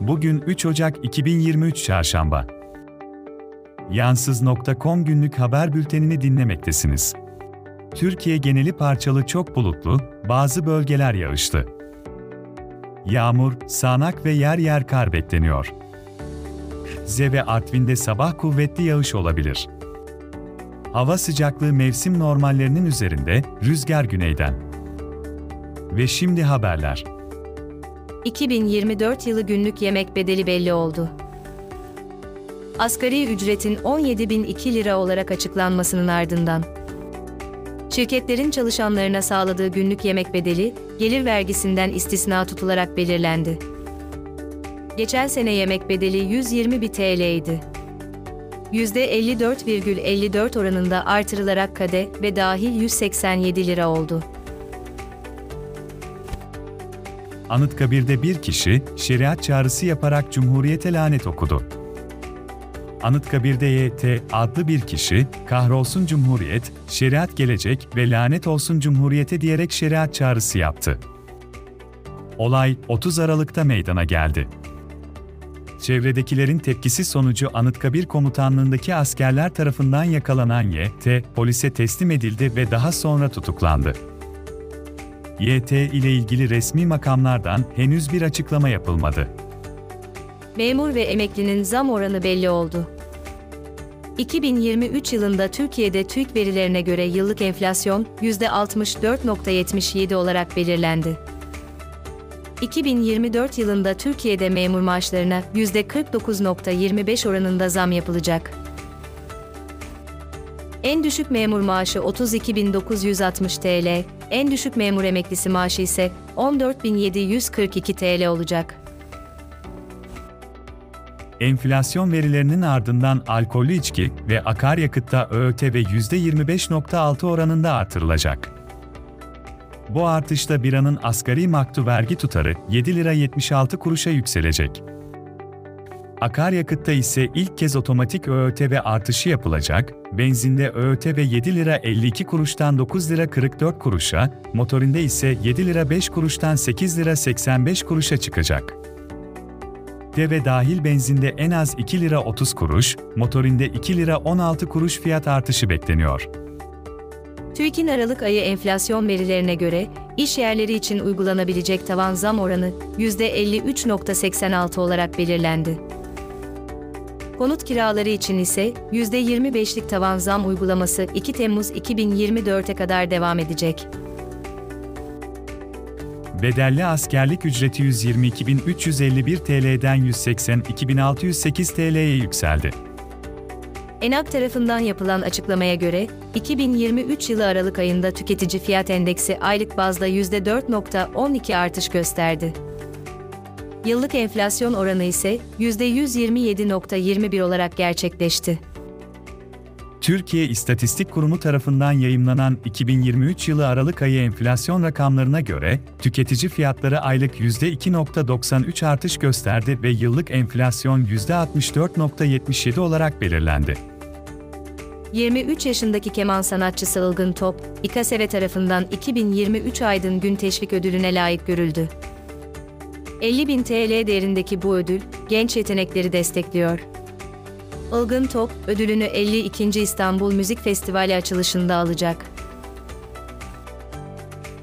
Bugün 3 Ocak 2023 Çarşamba. Yansız.com günlük haber bültenini dinlemektesiniz. Türkiye geneli parçalı çok bulutlu, bazı bölgeler yağışlı. Yağmur, sağanak ve yer yer kar bekleniyor. Rize ve Artvin'de sabah kuvvetli yağış olabilir. Hava sıcaklığı mevsim normallerinin üzerinde, rüzgar güneyden. Ve şimdi haberler. 2024 yılı günlük yemek bedeli belli oldu. Asgari ücretin 17.002 lira olarak açıklanmasının ardından şirketlerin çalışanlarına sağladığı günlük yemek bedeli gelir vergisinden istisna tutularak belirlendi. Geçen sene yemek bedeli 120 bin TL idi. %54,54 oranında artırılarak kade ve dahil 187 lira oldu. Anıtkabir'de bir kişi, şeriat çağrısı yaparak Cumhuriyete lanet okudu. Anıtkabir'de YT adlı bir kişi, kahrolsun Cumhuriyet, şeriat gelecek ve lanet olsun Cumhuriyete diyerek şeriat çağrısı yaptı. Olay 30 Aralık'ta meydana geldi. Çevredekilerin tepkisi sonucu Anıtkabir Komutanlığındaki askerler tarafından yakalanan YT, polise teslim edildi ve daha sonra tutuklandı. YT ile ilgili resmi makamlardan henüz bir açıklama yapılmadı. Memur ve emeklinin zam oranı belli oldu. 2023 yılında Türkiye'de TÜİK verilerine göre yıllık enflasyon %64.77 olarak belirlendi. 2024 yılında Türkiye'de memur maaşlarına %49.25 oranında zam yapılacak. En düşük memur maaşı 32.960 TL, en düşük memur emeklisi maaşı ise 14.742 TL olacak. Enflasyon verilerinin ardından alkollü içki ve akaryakıtta ÖÖT ve %25.6 oranında artırılacak. Bu artışla biranın asgari maktu vergi tutarı 7 lira 76 kuruşa yükselecek. Akaryakıtta ise ilk kez otomatik ÖÖT ve artışı yapılacak, benzinde ÖÖT ve 7 lira 52 kuruştan 9 lira 44 kuruşa, motorinde ise 7 lira 5 kuruştan 8 lira 85 kuruşa çıkacak. De ve dahil benzinde en az 2 lira 30 kuruş, motorinde 2 lira 16 kuruş fiyat artışı bekleniyor. TÜİK'in Aralık ayı enflasyon verilerine göre, iş yerleri için uygulanabilecek tavan zam oranı %53.86 olarak belirlendi. Konut kiraları için ise %25'lik tavan zam uygulaması 2 Temmuz 2024'e kadar devam edecek. Bedelli askerlik ücreti 122.351 TL'den 182.608 TL'ye yükseldi. ENAK tarafından yapılan açıklamaya göre, 2023 yılı Aralık ayında tüketici fiyat endeksi aylık bazda %4.12 artış gösterdi. Yıllık enflasyon oranı ise %127.21 olarak gerçekleşti. Türkiye İstatistik Kurumu tarafından yayımlanan 2023 yılı Aralık ayı enflasyon rakamlarına göre, tüketici fiyatları aylık %2.93 artış gösterdi ve yıllık enflasyon %64.77 olarak belirlendi. 23 yaşındaki keman sanatçısı Ilgın Top, İKASEVE tarafından 2023 Aydın Gün Teşvik Ödülüne layık görüldü. 50.000 TL değerindeki bu ödül, genç yetenekleri destekliyor. Ilgın Top, ödülünü 52. İstanbul Müzik Festivali açılışında alacak.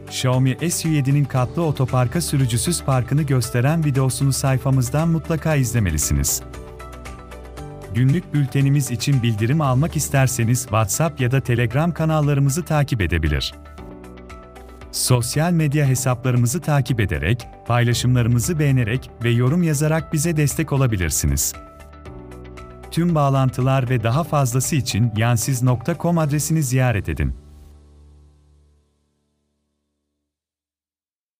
Xiaomi SU7'nin katlı otoparka sürücüsüz parkını gösteren videosunu sayfamızdan mutlaka izlemelisiniz. Günlük bültenimiz için bildirim almak isterseniz WhatsApp ya da Telegram kanallarımızı takip edebilir. Sosyal medya hesaplarımızı takip ederek, paylaşımlarımızı beğenerek ve yorum yazarak bize destek olabilirsiniz. Tüm bağlantılar ve daha fazlası için yansiz.com adresini ziyaret edin.